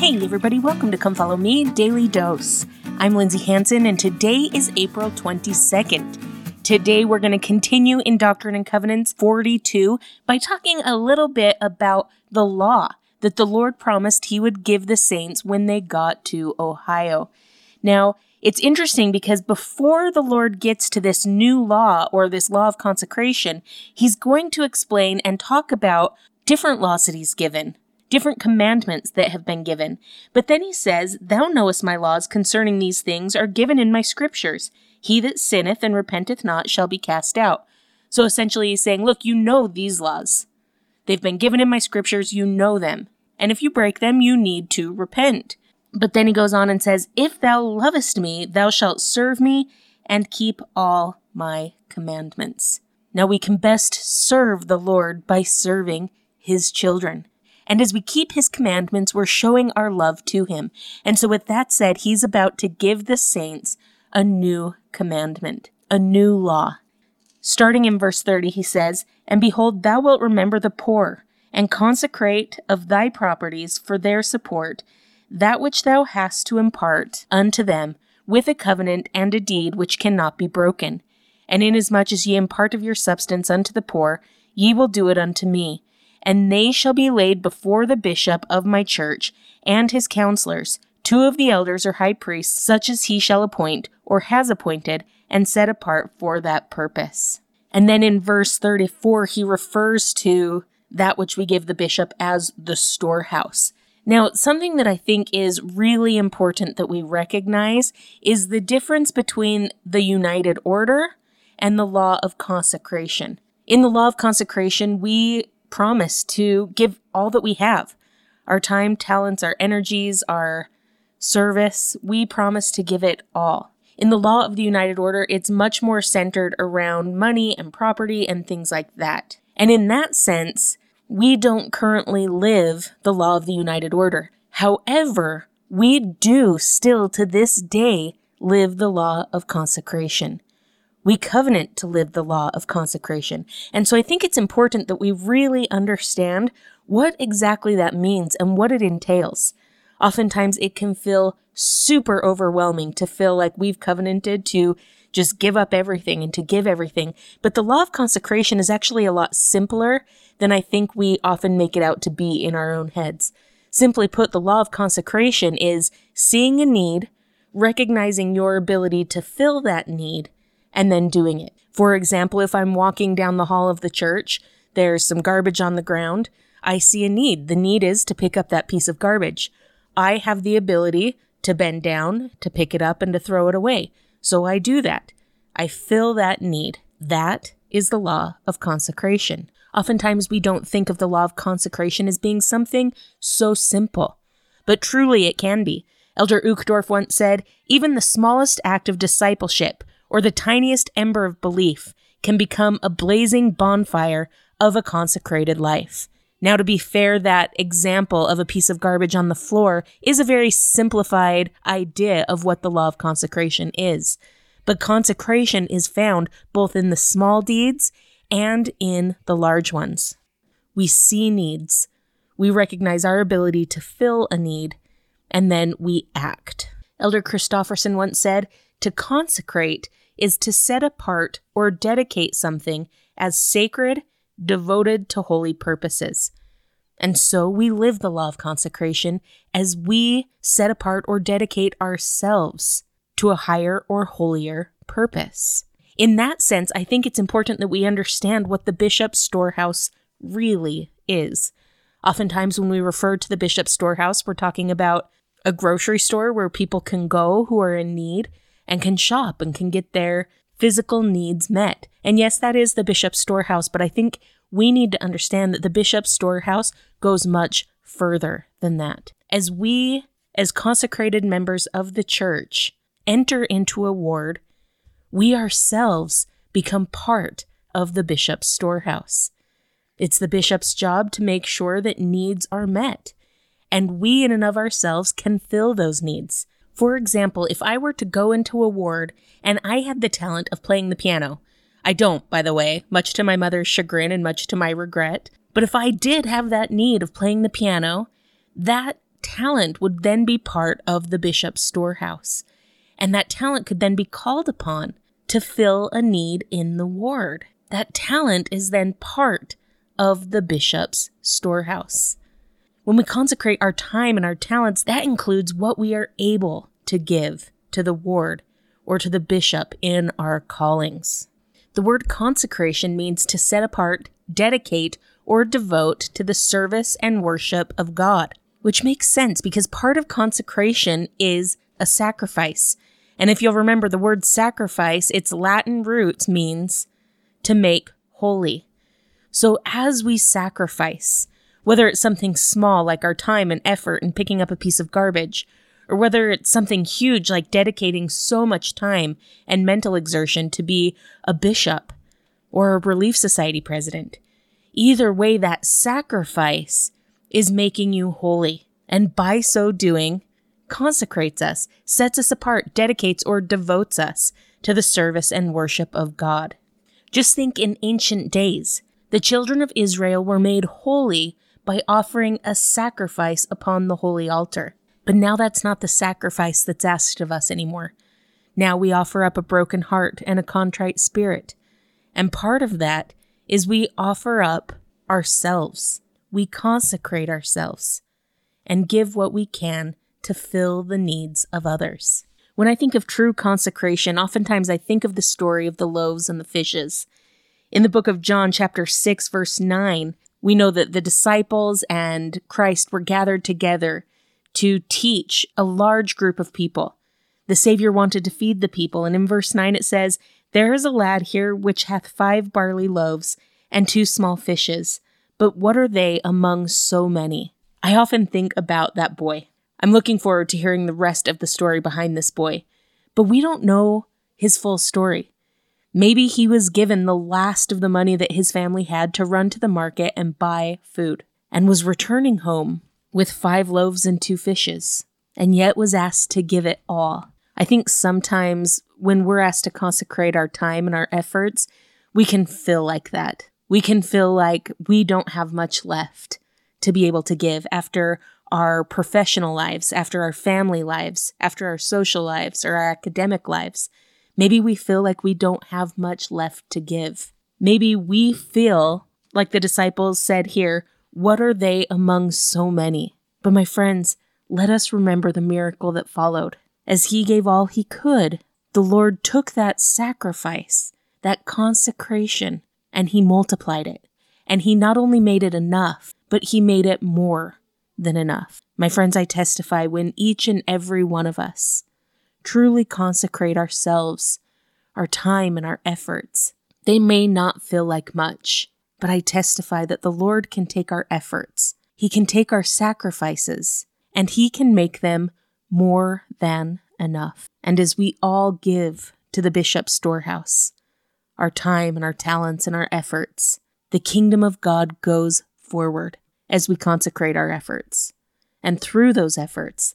Hey, everybody, welcome to Come Follow Me Daily Dose. I'm Lindsay Hanson, and today is April 22nd. Today, we're going to continue in Doctrine and Covenants 42 by talking a little bit about the law that the Lord promised He would give the saints when they got to Ohio. Now, it's interesting because before the Lord gets to this new law or this law of consecration, He's going to explain and talk about different laws that He's given different commandments that have been given. But then he says, Thou knowest my laws concerning these things are given in my scriptures. He that sinneth and repenteth not shall be cast out. So essentially he's saying, Look, you know these laws. They've been given in my scriptures, you know them. And if you break them, you need to repent. But then he goes on and says, If thou lovest me, thou shalt serve me and keep all my commandments. Now we can best serve the Lord by serving his children. And as we keep his commandments, we're showing our love to him. And so, with that said, he's about to give the saints a new commandment, a new law. Starting in verse 30, he says, And behold, thou wilt remember the poor, and consecrate of thy properties for their support that which thou hast to impart unto them with a covenant and a deed which cannot be broken. And inasmuch as ye impart of your substance unto the poor, ye will do it unto me and they shall be laid before the bishop of my church and his counselors, two of the elders or high priests, such as he shall appoint or has appointed and set apart for that purpose. And then in verse 34, he refers to that which we give the bishop as the storehouse. Now, something that I think is really important that we recognize is the difference between the united order and the law of consecration. In the law of consecration, we promise to give all that we have our time, talents, our energies, our service. We promise to give it all. In the law of the United Order, it's much more centered around money and property and things like that. And in that sense, we don't currently live the law of the United Order. However, we do still to this day live the law of consecration. We covenant to live the law of consecration. And so I think it's important that we really understand what exactly that means and what it entails. Oftentimes it can feel super overwhelming to feel like we've covenanted to just give up everything and to give everything. But the law of consecration is actually a lot simpler than I think we often make it out to be in our own heads. Simply put, the law of consecration is seeing a need, recognizing your ability to fill that need, and then doing it. For example, if I'm walking down the hall of the church, there's some garbage on the ground. I see a need. The need is to pick up that piece of garbage. I have the ability to bend down, to pick it up, and to throw it away. So I do that. I fill that need. That is the law of consecration. Oftentimes, we don't think of the law of consecration as being something so simple, but truly it can be. Elder Uchtdorf once said, even the smallest act of discipleship or the tiniest ember of belief can become a blazing bonfire of a consecrated life. Now, to be fair, that example of a piece of garbage on the floor is a very simplified idea of what the law of consecration is. But consecration is found both in the small deeds and in the large ones. We see needs, we recognize our ability to fill a need, and then we act. Elder Christofferson once said, To consecrate is to set apart or dedicate something as sacred, devoted to holy purposes. And so we live the law of consecration as we set apart or dedicate ourselves to a higher or holier purpose. In that sense, I think it's important that we understand what the bishop's storehouse really is. Oftentimes, when we refer to the bishop's storehouse, we're talking about a grocery store where people can go who are in need and can shop and can get their physical needs met. And yes, that is the bishop's storehouse, but I think we need to understand that the bishop's storehouse goes much further than that. As we, as consecrated members of the church, enter into a ward, we ourselves become part of the bishop's storehouse. It's the bishop's job to make sure that needs are met, and we in and of ourselves can fill those needs. For example, if I were to go into a ward and I had the talent of playing the piano, I don't, by the way, much to my mother's chagrin and much to my regret, but if I did have that need of playing the piano, that talent would then be part of the bishop's storehouse, and that talent could then be called upon to fill a need in the ward. That talent is then part of the bishop's storehouse. When we consecrate our time and our talents, that includes what we are able to give to the ward or to the bishop in our callings. The word consecration means to set apart, dedicate, or devote to the service and worship of God, which makes sense because part of consecration is a sacrifice. And if you'll remember the word sacrifice, its Latin root means to make holy. So as we sacrifice, whether it's something small like our time and effort in picking up a piece of garbage, or whether it's something huge like dedicating so much time and mental exertion to be a bishop or a relief society president, either way, that sacrifice is making you holy. And by so doing, consecrates us, sets us apart, dedicates or devotes us to the service and worship of God. Just think in ancient days, the children of Israel were made holy by offering a sacrifice upon the holy altar. But now that's not the sacrifice that's asked of us anymore. Now we offer up a broken heart and a contrite spirit. And part of that is we offer up ourselves. We consecrate ourselves and give what we can to fill the needs of others. When I think of true consecration, oftentimes I think of the story of the loaves and the fishes. In the book of John, chapter 6, verse 9, we know that the disciples and Christ were gathered together to teach a large group of people. The Savior wanted to feed the people, and in verse 9 it says, There is a lad here which hath five barley loaves and two small fishes, but what are they among so many? I often think about that boy. I'm looking forward to hearing the rest of the story behind this boy, but we don't know his full story. Maybe he was given the last of the money that his family had to run to the market and buy food, and was returning home with five loaves and two fishes, and yet was asked to give it all. I think sometimes when we're asked to consecrate our time and our efforts, we can feel like that. We can feel like we don't have much left to be able to give after our professional lives, after our family lives, after our social lives, or our academic lives. Maybe we feel like we don't have much left to give. Maybe we feel like the disciples said here, What are they among so many? But my friends, let us remember the miracle that followed. As he gave all he could, the Lord took that sacrifice, that consecration, and he multiplied it. And he not only made it enough, but he made it more than enough. My friends, I testify when each and every one of us truly consecrate ourselves, our time, and our efforts, they may not feel like much, but I testify that the Lord can take our efforts, He can take our sacrifices, and He can make them more than enough. And as we all give to the bishop's storehouse, our time and our talents and our efforts, the kingdom of God goes forward as we consecrate our efforts. And through those efforts,